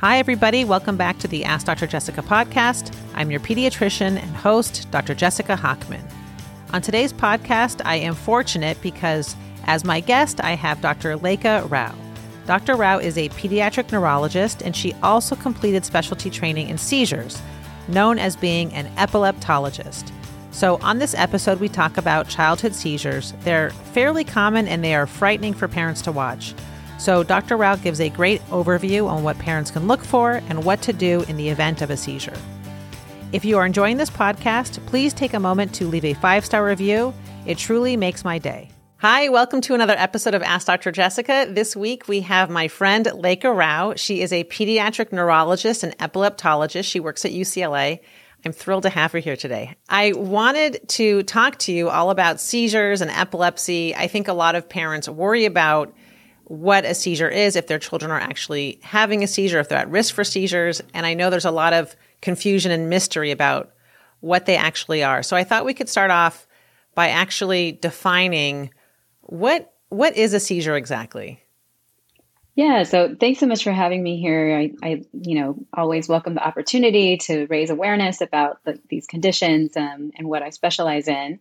Hi, everybody. Welcome back to the Ask Dr. Jessica podcast. I'm your pediatrician and host, Dr. Jessica Hochman. On today's podcast, I am fortunate because as my guest, I have Dr. Lekha Rao. Dr. Rao is a pediatric neurologist and she also completed specialty training in seizures, known as being an epileptologist. So, on this episode, we talk about childhood seizures. They're fairly common and they are frightening for parents to watch. So, Dr. Rao gives a great overview on what parents can look for and what to do in the event of a seizure. If you are enjoying this podcast, please take a moment to leave a five star review. It truly makes my day. Hi, welcome to another episode of Ask Dr. Jessica. This week we have my friend Lekha Rao. She is a pediatric neurologist and epileptologist. She works at UCLA. I'm thrilled to have her here today. I wanted to talk to you all about seizures and epilepsy. I think a lot of parents worry about what a seizure is, if their children are actually having a seizure, if they're at risk for seizures. And I know there's a lot of confusion and mystery about what they actually are. So I thought we could start off by actually defining what what is a seizure exactly. Yeah, so thanks so much for having me here. I, I you know, always welcome the opportunity to raise awareness about the, these conditions um, and what I specialize in.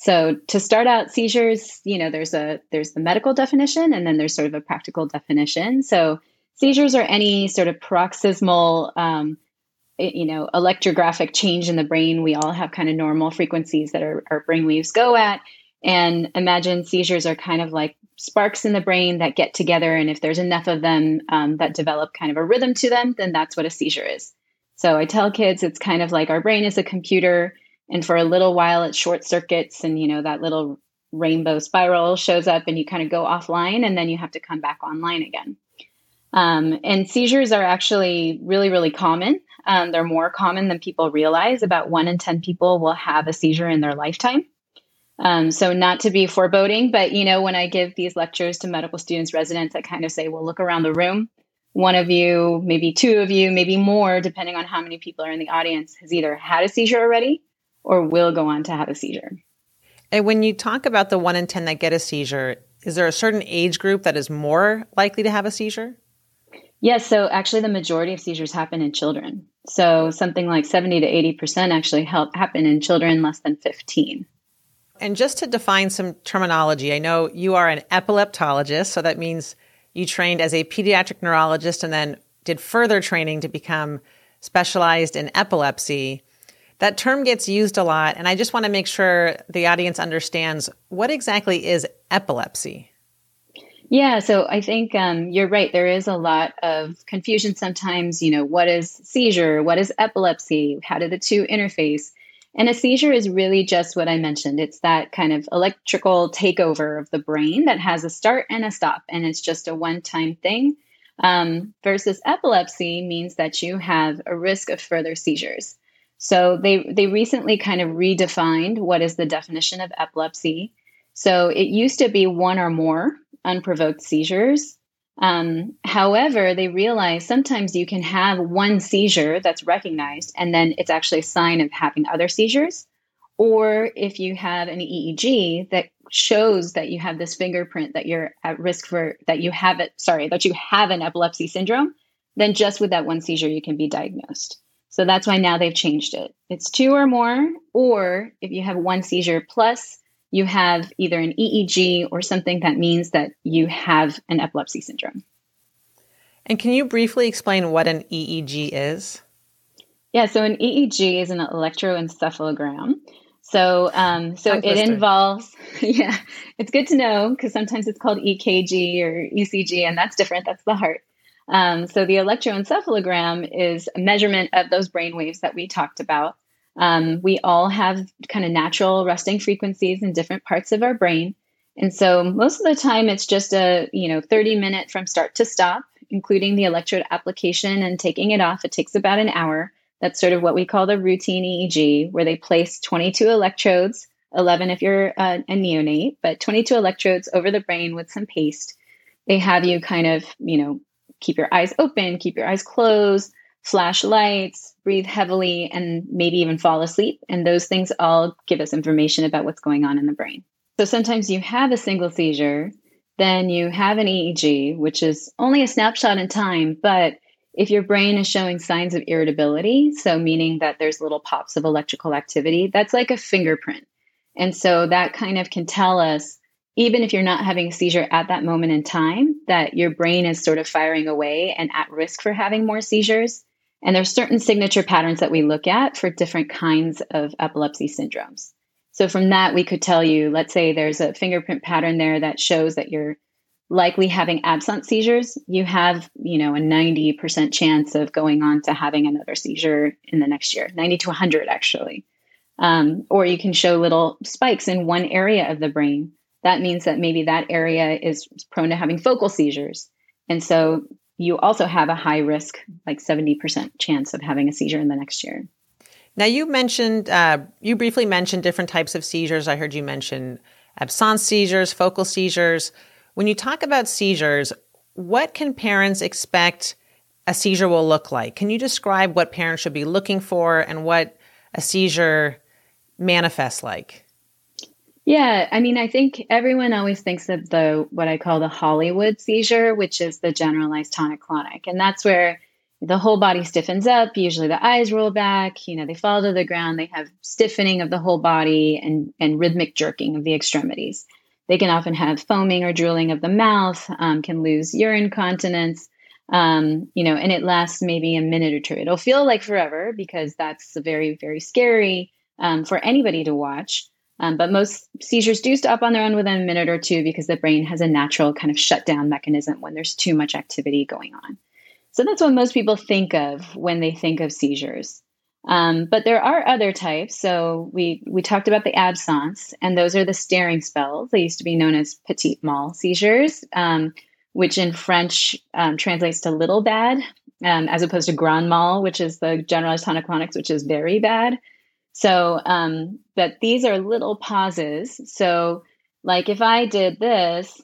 So to start out, seizures, you know, there's a there's the medical definition, and then there's sort of a practical definition. So seizures are any sort of paroxysmal, um, you know, electrographic change in the brain. We all have kind of normal frequencies that our, our brain waves go at, and imagine seizures are kind of like sparks in the brain that get together, and if there's enough of them um, that develop kind of a rhythm to them, then that's what a seizure is. So I tell kids it's kind of like our brain is a computer and for a little while it short circuits and you know that little rainbow spiral shows up and you kind of go offline and then you have to come back online again. Um, and seizures are actually really really common. Um, they're more common than people realize. About one in ten people will have a seizure in their lifetime. Um, so not to be foreboding but you know when i give these lectures to medical students residents i kind of say well look around the room. One of you maybe two of you maybe more depending on how many people are in the audience has either had a seizure already or will go on to have a seizure. And when you talk about the one in 10 that get a seizure, is there a certain age group that is more likely to have a seizure? Yes. So actually, the majority of seizures happen in children. So something like 70 to 80% actually help happen in children less than 15. And just to define some terminology, I know you are an epileptologist. So that means you trained as a pediatric neurologist and then did further training to become specialized in epilepsy that term gets used a lot, and I just want to make sure the audience understands what exactly is epilepsy. Yeah, so I think um, you're right. There is a lot of confusion sometimes. You know, what is seizure? What is epilepsy? How do the two interface? And a seizure is really just what I mentioned. It's that kind of electrical takeover of the brain that has a start and a stop, and it's just a one time thing. Um, versus epilepsy means that you have a risk of further seizures. So they they recently kind of redefined what is the definition of epilepsy. So it used to be one or more unprovoked seizures. Um, however, they realized sometimes you can have one seizure that's recognized, and then it's actually a sign of having other seizures. Or if you have an EEG that shows that you have this fingerprint that you're at risk for, that you have it, sorry, that you have an epilepsy syndrome, then just with that one seizure, you can be diagnosed. So that's why now they've changed it. It's two or more, or if you have one seizure plus you have either an EEG or something that means that you have an epilepsy syndrome. And can you briefly explain what an EEG is? Yeah, so an EEG is an electroencephalogram. So, um, so it involves, yeah, it's good to know because sometimes it's called EKG or ECG, and that's different. That's the heart. Um, so the electroencephalogram is a measurement of those brain waves that we talked about. Um, we all have kind of natural resting frequencies in different parts of our brain. And so most of the time it's just a, you know, 30 minute from start to stop, including the electrode application and taking it off. It takes about an hour. That's sort of what we call the routine EEG, where they place 22 electrodes, 11 if you're uh, a neonate, but 22 electrodes over the brain with some paste. They have you kind of, you know, keep your eyes open, keep your eyes closed, flash lights, breathe heavily, and maybe even fall asleep. And those things all give us information about what's going on in the brain. So sometimes you have a single seizure, then you have an EEG, which is only a snapshot in time, but if your brain is showing signs of irritability, so meaning that there's little pops of electrical activity, that's like a fingerprint. And so that kind of can tell us, even if you're not having a seizure at that moment in time, that your brain is sort of firing away and at risk for having more seizures. And there's certain signature patterns that we look at for different kinds of epilepsy syndromes. So from that, we could tell you, let's say there's a fingerprint pattern there that shows that you're likely having absence seizures, you have, you know, a 90% chance of going on to having another seizure in the next year, 90 to 100 actually. Um, or you can show little spikes in one area of the brain. That means that maybe that area is prone to having focal seizures. And so you also have a high risk, like 70% chance of having a seizure in the next year. Now, you mentioned, uh, you briefly mentioned different types of seizures. I heard you mention absence seizures, focal seizures. When you talk about seizures, what can parents expect a seizure will look like? Can you describe what parents should be looking for and what a seizure manifests like? Yeah, I mean, I think everyone always thinks of the what I call the Hollywood seizure, which is the generalized tonic clonic. And that's where the whole body stiffens up. Usually the eyes roll back, you know, they fall to the ground, they have stiffening of the whole body and, and rhythmic jerking of the extremities. They can often have foaming or drooling of the mouth, um, can lose urine continence, um, you know, and it lasts maybe a minute or two. It'll feel like forever because that's very, very scary um, for anybody to watch. Um, but most seizures do stop on their own within a minute or two because the brain has a natural kind of shutdown mechanism when there's too much activity going on. So that's what most people think of when they think of seizures. Um, but there are other types. So we we talked about the absence, and those are the staring spells. They used to be known as petit mal seizures, um, which in French um, translates to little bad, um, as opposed to grand mal, which is the generalized tonic-clonics, which is very bad. So, um, but these are little pauses. So, like if I did this,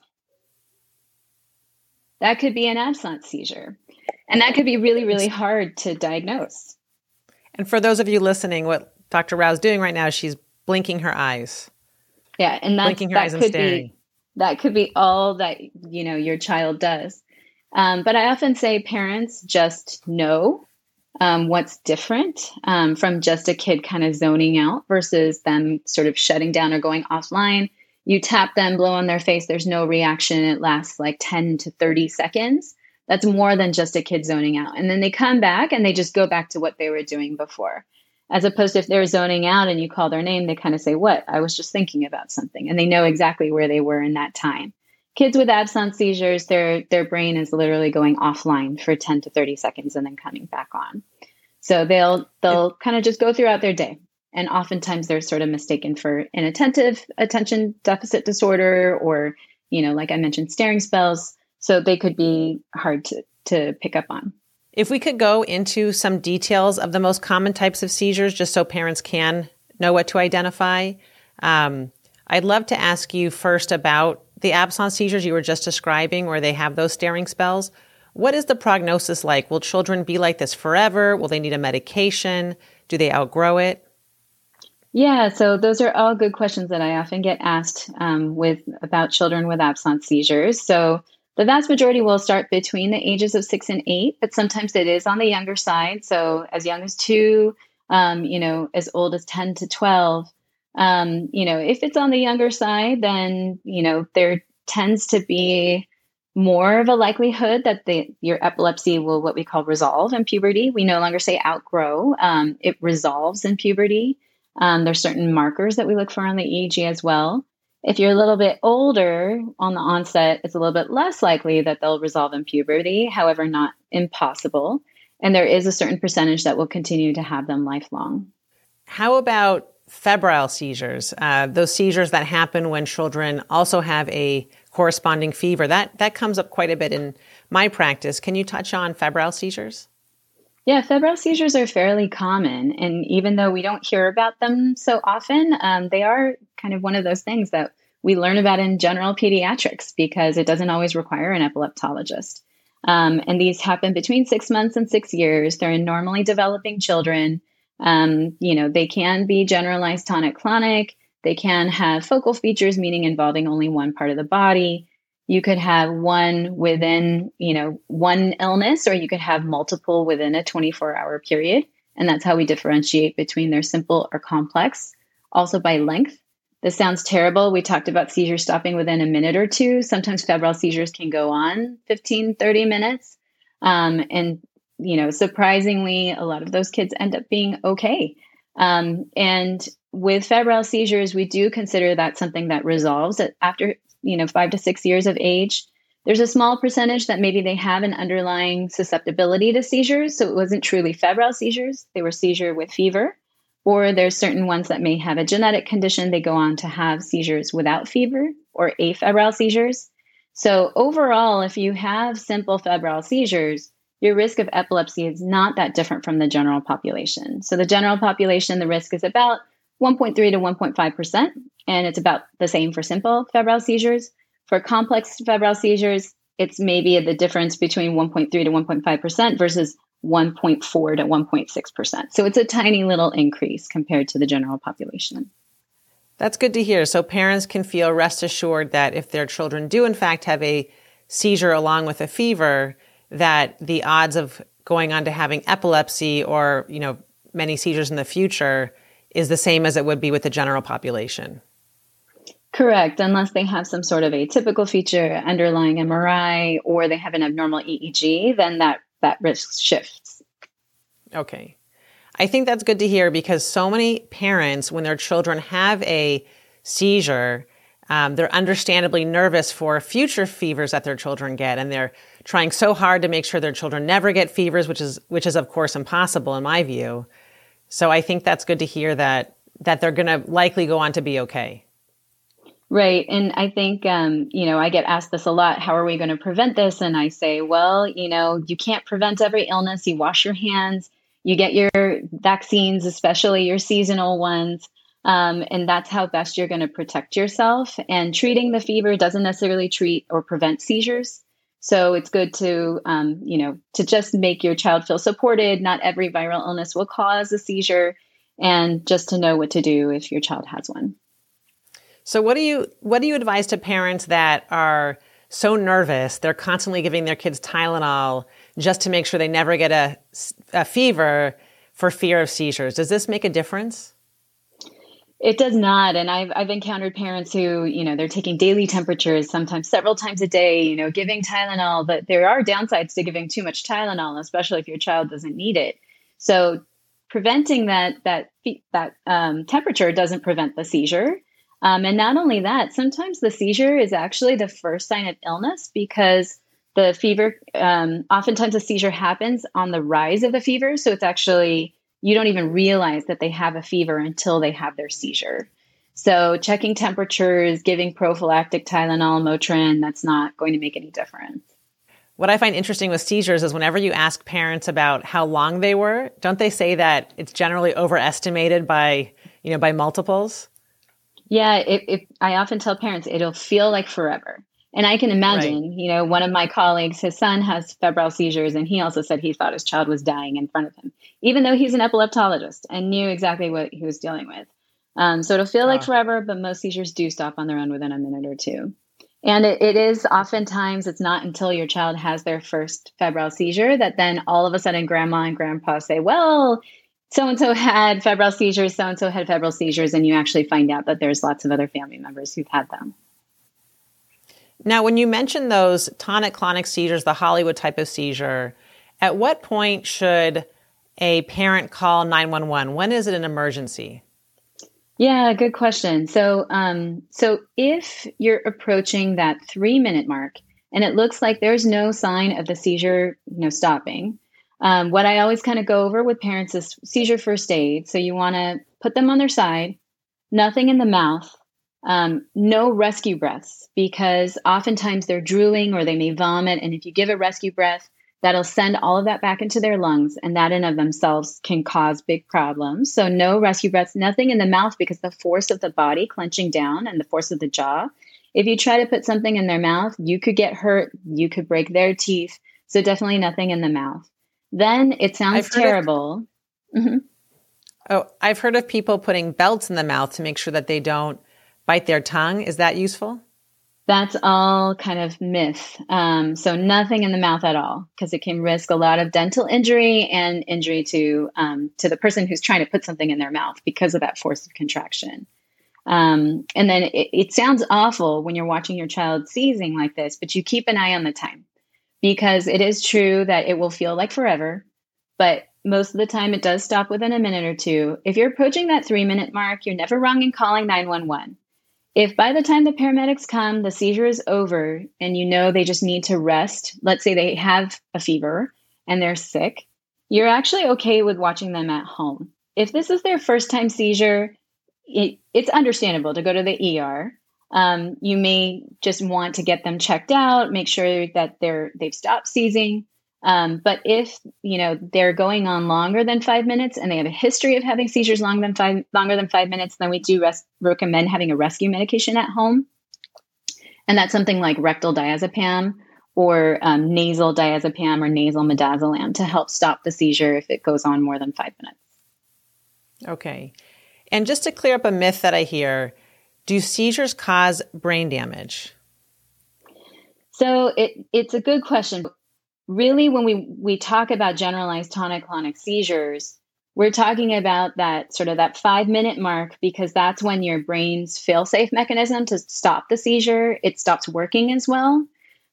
that could be an absence seizure, and that could be really really hard to diagnose. And for those of you listening, what Dr. Rao's doing right now, she's blinking her eyes. Yeah, and that's, blinking her that eyes could and staring. Be, that could be all that you know your child does. Um, but I often say parents just know um, what's different um, from just a kid kind of zoning out versus them sort of shutting down or going offline. You tap them, blow on their face, there's no reaction. It lasts like 10 to 30 seconds. That's more than just a kid zoning out. And then they come back and they just go back to what they were doing before. As opposed to if they're zoning out and you call their name, they kind of say, What? I was just thinking about something. And they know exactly where they were in that time. Kids with absence seizures, their their brain is literally going offline for 10 to 30 seconds and then coming back on. So they'll they'll kind of just go throughout their day. And oftentimes they're sort of mistaken for inattentive attention deficit disorder or, you know, like I mentioned, staring spells so they could be hard to, to pick up on. If we could go into some details of the most common types of seizures, just so parents can know what to identify, um, I'd love to ask you first about the absence seizures you were just describing, where they have those staring spells. What is the prognosis like? Will children be like this forever? Will they need a medication? Do they outgrow it? Yeah, so those are all good questions that I often get asked um, with about children with absence seizures. So the vast majority will start between the ages of six and eight, but sometimes it is on the younger side. So as young as two, um, you know, as old as 10 to 12. Um, you know, if it's on the younger side, then, you know, there tends to be more of a likelihood that the, your epilepsy will what we call resolve in puberty. We no longer say outgrow, um, it resolves in puberty. Um, there's certain markers that we look for on the EEG as well. If you're a little bit older on the onset, it's a little bit less likely that they'll resolve in puberty, however, not impossible. And there is a certain percentage that will continue to have them lifelong. How about febrile seizures? Uh, those seizures that happen when children also have a corresponding fever. That that comes up quite a bit in my practice. Can you touch on febrile seizures? Yeah, febrile seizures are fairly common. And even though we don't hear about them so often, um, they are kind of one of those things that we learn about in general pediatrics because it doesn't always require an epileptologist. Um, and these happen between six months and six years. They're in normally developing children. Um, you know, they can be generalized tonic clonic. They can have focal features, meaning involving only one part of the body. You could have one within, you know, one illness, or you could have multiple within a 24 hour period. And that's how we differentiate between their simple or complex. Also by length. This sounds terrible. We talked about seizures stopping within a minute or two. Sometimes febrile seizures can go on 15, 30 minutes. Um, and, you know, surprisingly, a lot of those kids end up being okay. Um, and with febrile seizures, we do consider that something that resolves after, you know, five to six years of age. There's a small percentage that maybe they have an underlying susceptibility to seizures. So it wasn't truly febrile seizures, they were seizure with fever or there's certain ones that may have a genetic condition they go on to have seizures without fever or afebrile seizures so overall if you have simple febrile seizures your risk of epilepsy is not that different from the general population so the general population the risk is about 1.3 to 1.5% and it's about the same for simple febrile seizures for complex febrile seizures it's maybe the difference between 1.3 to 1.5% versus 1.4 to 1.6%. So it's a tiny little increase compared to the general population. That's good to hear. So parents can feel rest assured that if their children do in fact have a seizure along with a fever, that the odds of going on to having epilepsy or, you know, many seizures in the future is the same as it would be with the general population. Correct, unless they have some sort of atypical feature, underlying MRI, or they have an abnormal EEG, then that that risk shifts. Okay. I think that's good to hear because so many parents, when their children have a seizure, um, they're understandably nervous for future fevers that their children get, and they're trying so hard to make sure their children never get fevers, which is which is of course impossible in my view. So I think that's good to hear that that they're going to likely go on to be okay. Right. And I think, um, you know, I get asked this a lot how are we going to prevent this? And I say, well, you know, you can't prevent every illness. You wash your hands, you get your vaccines, especially your seasonal ones. Um, and that's how best you're going to protect yourself. And treating the fever doesn't necessarily treat or prevent seizures. So it's good to, um, you know, to just make your child feel supported. Not every viral illness will cause a seizure, and just to know what to do if your child has one. So what do you what do you advise to parents that are so nervous they're constantly giving their kids Tylenol just to make sure they never get a, a fever for fear of seizures? Does this make a difference? It does not. And I've, I've encountered parents who, you know, they're taking daily temperatures, sometimes several times a day, you know, giving Tylenol, but there are downsides to giving too much Tylenol, especially if your child doesn't need it. So preventing that, that, that um, temperature doesn't prevent the seizure. Um, and not only that, sometimes the seizure is actually the first sign of illness because the fever, um, oftentimes a seizure happens on the rise of the fever. So it's actually, you don't even realize that they have a fever until they have their seizure. So checking temperatures, giving prophylactic Tylenol, Motrin, that's not going to make any difference. What I find interesting with seizures is whenever you ask parents about how long they were, don't they say that it's generally overestimated by, you know, by multiples? Yeah, it, it, I often tell parents it'll feel like forever. And I can imagine, right. you know, one of my colleagues, his son has febrile seizures, and he also said he thought his child was dying in front of him, even though he's an epileptologist and knew exactly what he was dealing with. Um, so it'll feel like ah. forever, but most seizures do stop on their own within a minute or two. And it, it is oftentimes, it's not until your child has their first febrile seizure that then all of a sudden grandma and grandpa say, well, so and so had febrile seizures, so and so had febrile seizures, and you actually find out that there's lots of other family members who've had them. Now, when you mention those tonic clonic seizures, the Hollywood type of seizure, at what point should a parent call 911? When is it an emergency? Yeah, good question. So, um, so if you're approaching that three minute mark and it looks like there's no sign of the seizure, you know, stopping, um, what I always kind of go over with parents is seizure first aid. So you want to put them on their side, nothing in the mouth, um, no rescue breaths, because oftentimes they're drooling or they may vomit. And if you give a rescue breath, that'll send all of that back into their lungs. And that in of themselves can cause big problems. So no rescue breaths, nothing in the mouth because the force of the body clenching down and the force of the jaw. If you try to put something in their mouth, you could get hurt, you could break their teeth. So definitely nothing in the mouth. Then it sounds terrible. Of, mm-hmm. Oh, I've heard of people putting belts in the mouth to make sure that they don't bite their tongue. Is that useful? That's all kind of myth. Um, so nothing in the mouth at all, because it can risk a lot of dental injury and injury to um, to the person who's trying to put something in their mouth because of that force of contraction. Um, and then it, it sounds awful when you're watching your child seizing like this, but you keep an eye on the time because it is true that it will feel like forever, but most of the time it does stop within a minute or two. If you're approaching that three minute mark, you're never wrong in calling 911 if by the time the paramedics come, the seizure is over and you know they just need to rest, let's say they have a fever and they're sick, you're actually okay with watching them at home. If this is their first time seizure, it, it's understandable to go to the ER. Um, you may just want to get them checked out, make sure that they're they've stopped seizing. Um, but if you know they're going on longer than five minutes and they have a history of having seizures longer than five longer than five minutes, then we do res- recommend having a rescue medication at home, and that's something like rectal diazepam or um, nasal diazepam or nasal midazolam to help stop the seizure if it goes on more than five minutes. Okay, and just to clear up a myth that I hear, do seizures cause brain damage? So it, it's a good question really when we we talk about generalized tonic-clonic seizures we're talking about that sort of that five minute mark because that's when your brain's fail-safe mechanism to stop the seizure it stops working as well.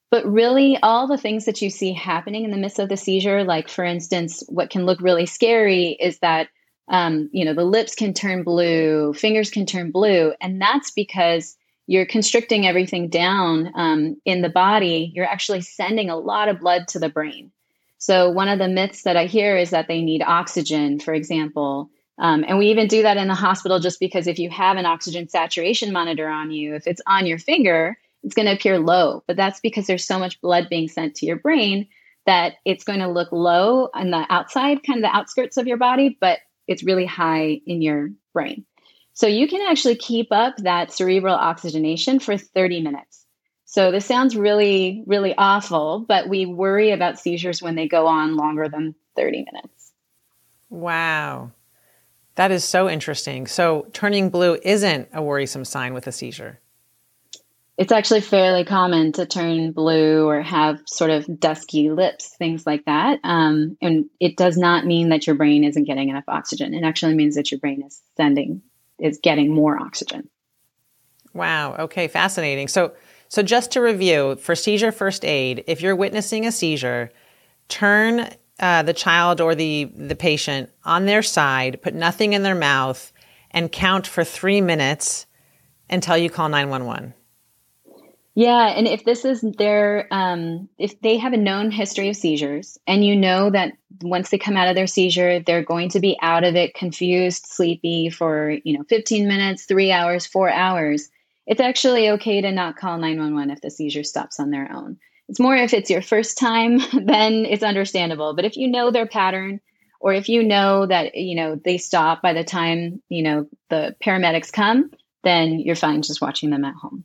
But really all the things that you see happening in the midst of the seizure like for instance what can look really scary is that um, you know the lips can turn blue fingers can turn blue and that's because you're constricting everything down um, in the body, you're actually sending a lot of blood to the brain. So, one of the myths that I hear is that they need oxygen, for example. Um, and we even do that in the hospital just because if you have an oxygen saturation monitor on you, if it's on your finger, it's going to appear low. But that's because there's so much blood being sent to your brain that it's going to look low on the outside, kind of the outskirts of your body, but it's really high in your brain. So you can actually keep up that cerebral oxygenation for 30 minutes. So this sounds really, really awful, but we worry about seizures when they go on longer than 30 minutes. Wow. That is so interesting. So turning blue isn't a worrisome sign with a seizure. It's actually fairly common to turn blue or have sort of dusky lips, things like that. Um, and it does not mean that your brain isn't getting enough oxygen. It actually means that your brain is sending is getting more oxygen. Wow. Okay. Fascinating. So, so just to review, for seizure first aid, if you're witnessing a seizure, turn uh, the child or the the patient on their side, put nothing in their mouth, and count for three minutes until you call nine one one. Yeah, and if this is their, um, if they have a known history of seizures, and you know that once they come out of their seizure, they're going to be out of it, confused, sleepy for you know 15 minutes, three hours, four hours, it's actually okay to not call 911 if the seizure stops on their own. It's more if it's your first time, then it's understandable. But if you know their pattern, or if you know that you know they stop by the time you know the paramedics come, then you're fine just watching them at home.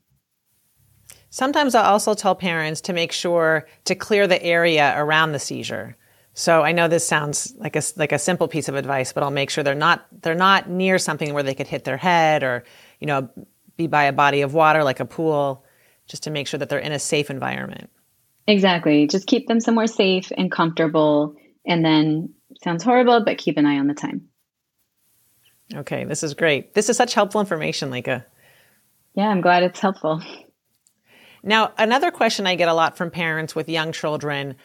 Sometimes I also tell parents to make sure to clear the area around the seizure. So I know this sounds like a like a simple piece of advice, but I'll make sure they're not they're not near something where they could hit their head or you know be by a body of water like a pool, just to make sure that they're in a safe environment. Exactly. Just keep them somewhere safe and comfortable, and then sounds horrible, but keep an eye on the time. Okay, this is great. This is such helpful information, Lekha. Yeah, I'm glad it's helpful. Now, another question I get a lot from parents with young children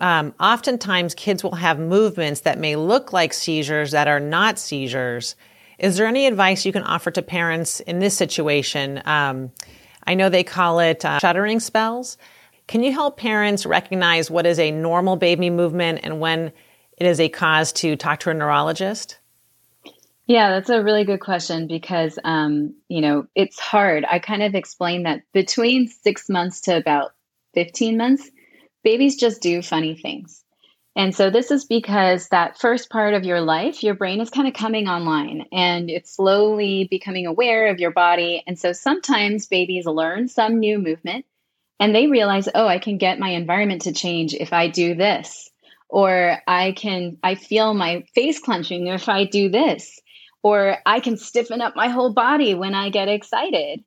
um, oftentimes kids will have movements that may look like seizures that are not seizures. Is there any advice you can offer to parents in this situation? Um, I know they call it uh, shuddering spells. Can you help parents recognize what is a normal baby movement and when it is a cause to talk to a neurologist? Yeah, that's a really good question because, um, you know, it's hard. I kind of explained that between six months to about 15 months, babies just do funny things. And so this is because that first part of your life, your brain is kind of coming online and it's slowly becoming aware of your body. And so sometimes babies learn some new movement and they realize, oh, I can get my environment to change if I do this. Or I can, I feel my face clenching if I do this or I can stiffen up my whole body when I get excited.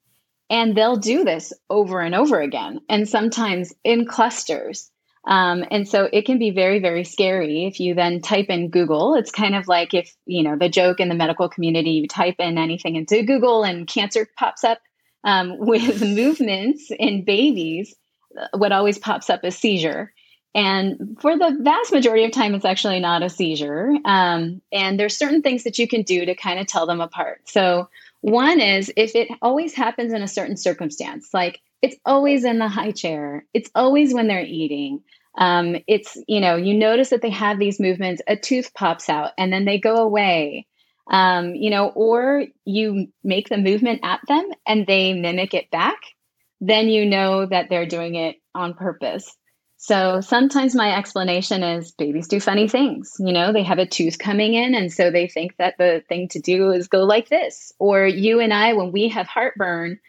And they'll do this over and over again, and sometimes in clusters. Um, and so it can be very, very scary if you then type in Google. It's kind of like if, you know, the joke in the medical community, you type in anything into Google and cancer pops up um, with movements in babies. What always pops up is seizure. And for the vast majority of time, it's actually not a seizure. Um, and there's certain things that you can do to kind of tell them apart. So one is if it always happens in a certain circumstance, like it's always in the high chair, it's always when they're eating, um, it's, you know, you notice that they have these movements, a tooth pops out and then they go away. Um, you know, or you make the movement at them and they mimic it back, then you know that they're doing it on purpose. So sometimes my explanation is babies do funny things. You know, they have a tooth coming in, and so they think that the thing to do is go like this. Or you and I, when we have heartburn,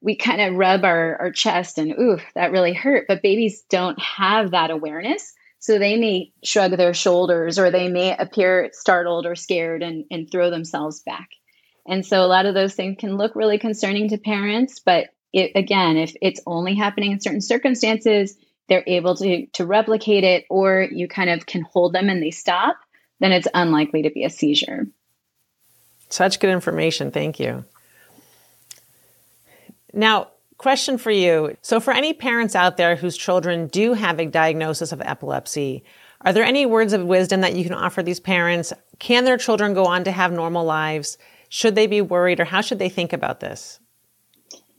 we kind of rub our, our chest and, ooh, that really hurt. But babies don't have that awareness. So they may shrug their shoulders or they may appear startled or scared and, and throw themselves back. And so a lot of those things can look really concerning to parents. But it, again, if it's only happening in certain circumstances, they're able to, to replicate it, or you kind of can hold them and they stop, then it's unlikely to be a seizure. Such good information. Thank you. Now, question for you. So, for any parents out there whose children do have a diagnosis of epilepsy, are there any words of wisdom that you can offer these parents? Can their children go on to have normal lives? Should they be worried or how should they think about this?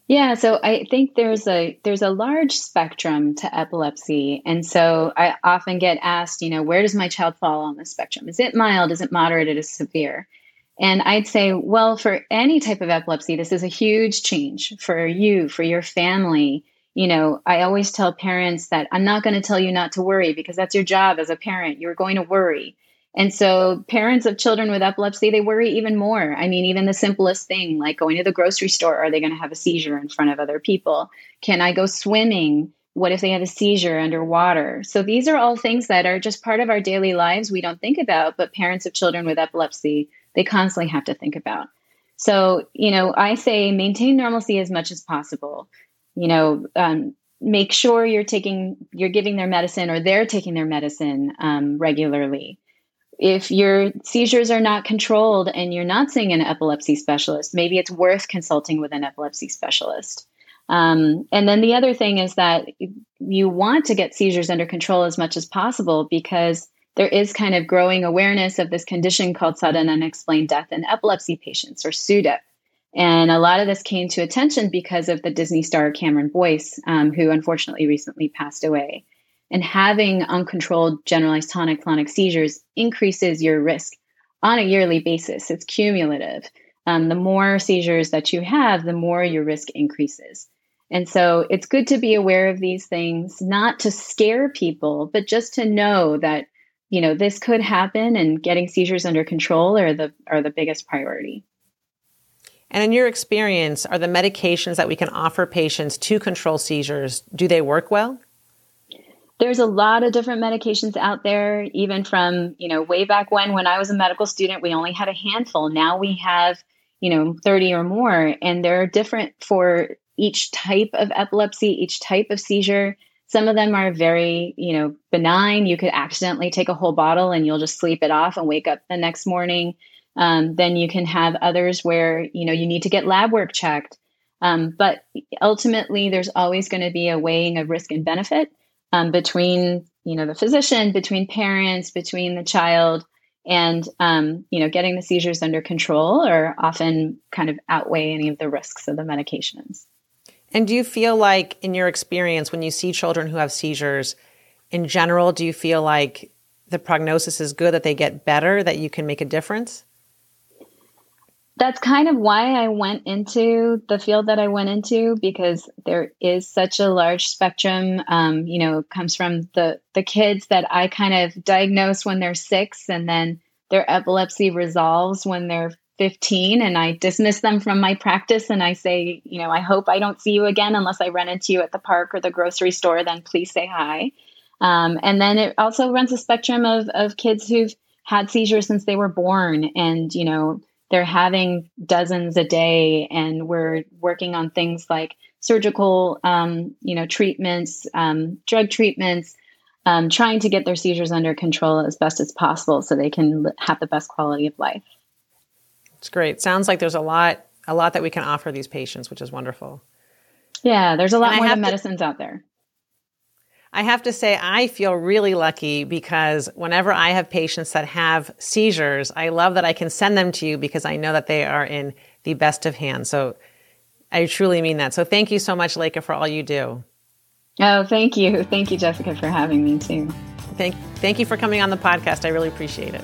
Yeah, so I think there's a there's a large spectrum to epilepsy. And so I often get asked, you know, where does my child fall on the spectrum? Is it mild? Is it moderate? Is it severe? And I'd say, well, for any type of epilepsy, this is a huge change for you, for your family. You know, I always tell parents that I'm not going to tell you not to worry because that's your job as a parent. You're going to worry. And so, parents of children with epilepsy, they worry even more. I mean, even the simplest thing like going to the grocery store, are they going to have a seizure in front of other people? Can I go swimming? What if they have a seizure underwater? So, these are all things that are just part of our daily lives we don't think about, but parents of children with epilepsy they constantly have to think about. So, you know, I say maintain normalcy as much as possible. You know, um, make sure you're taking, you're giving their medicine or they're taking their medicine um, regularly. If your seizures are not controlled and you're not seeing an epilepsy specialist, maybe it's worth consulting with an epilepsy specialist. Um, and then the other thing is that you want to get seizures under control as much as possible because there is kind of growing awareness of this condition called sudden unexplained death in epilepsy patients or SUDEP. And a lot of this came to attention because of the Disney star Cameron Boyce, um, who unfortunately recently passed away. And having uncontrolled generalized tonic clonic seizures increases your risk on a yearly basis. It's cumulative. Um, the more seizures that you have, the more your risk increases. And so it's good to be aware of these things, not to scare people, but just to know that you know this could happen and getting seizures under control are the are the biggest priority and in your experience are the medications that we can offer patients to control seizures do they work well there's a lot of different medications out there even from you know way back when when i was a medical student we only had a handful now we have you know 30 or more and they're different for each type of epilepsy each type of seizure some of them are very, you know, benign. You could accidentally take a whole bottle and you'll just sleep it off and wake up the next morning. Um, then you can have others where, you know, you need to get lab work checked. Um, but ultimately, there's always going to be a weighing of risk and benefit um, between, you know, the physician, between parents, between the child, and um, you know, getting the seizures under control are often kind of outweigh any of the risks of the medications. And do you feel like, in your experience, when you see children who have seizures, in general, do you feel like the prognosis is good, that they get better, that you can make a difference? That's kind of why I went into the field that I went into because there is such a large spectrum. Um, you know, comes from the the kids that I kind of diagnose when they're six, and then their epilepsy resolves when they're 15 and I dismiss them from my practice and I say, you know, I hope I don't see you again unless I run into you at the park or the grocery store, then please say hi. Um, and then it also runs a spectrum of, of kids who've had seizures since they were born and, you know, they're having dozens a day, and we're working on things like surgical, um, you know, treatments, um, drug treatments, um, trying to get their seizures under control as best as possible so they can have the best quality of life. It's great. Sounds like there's a lot, a lot that we can offer these patients, which is wonderful. Yeah, there's a lot and more medicines out there. I have to say, I feel really lucky because whenever I have patients that have seizures, I love that I can send them to you because I know that they are in the best of hands. So I truly mean that. So thank you so much, Lekha, for all you do. Oh, thank you. Thank you, Jessica, for having me too. Thank, thank you for coming on the podcast. I really appreciate it.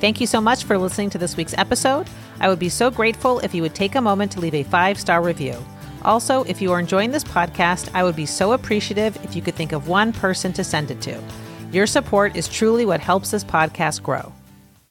Thank you so much for listening to this week's episode. I would be so grateful if you would take a moment to leave a five star review. Also, if you are enjoying this podcast, I would be so appreciative if you could think of one person to send it to. Your support is truly what helps this podcast grow.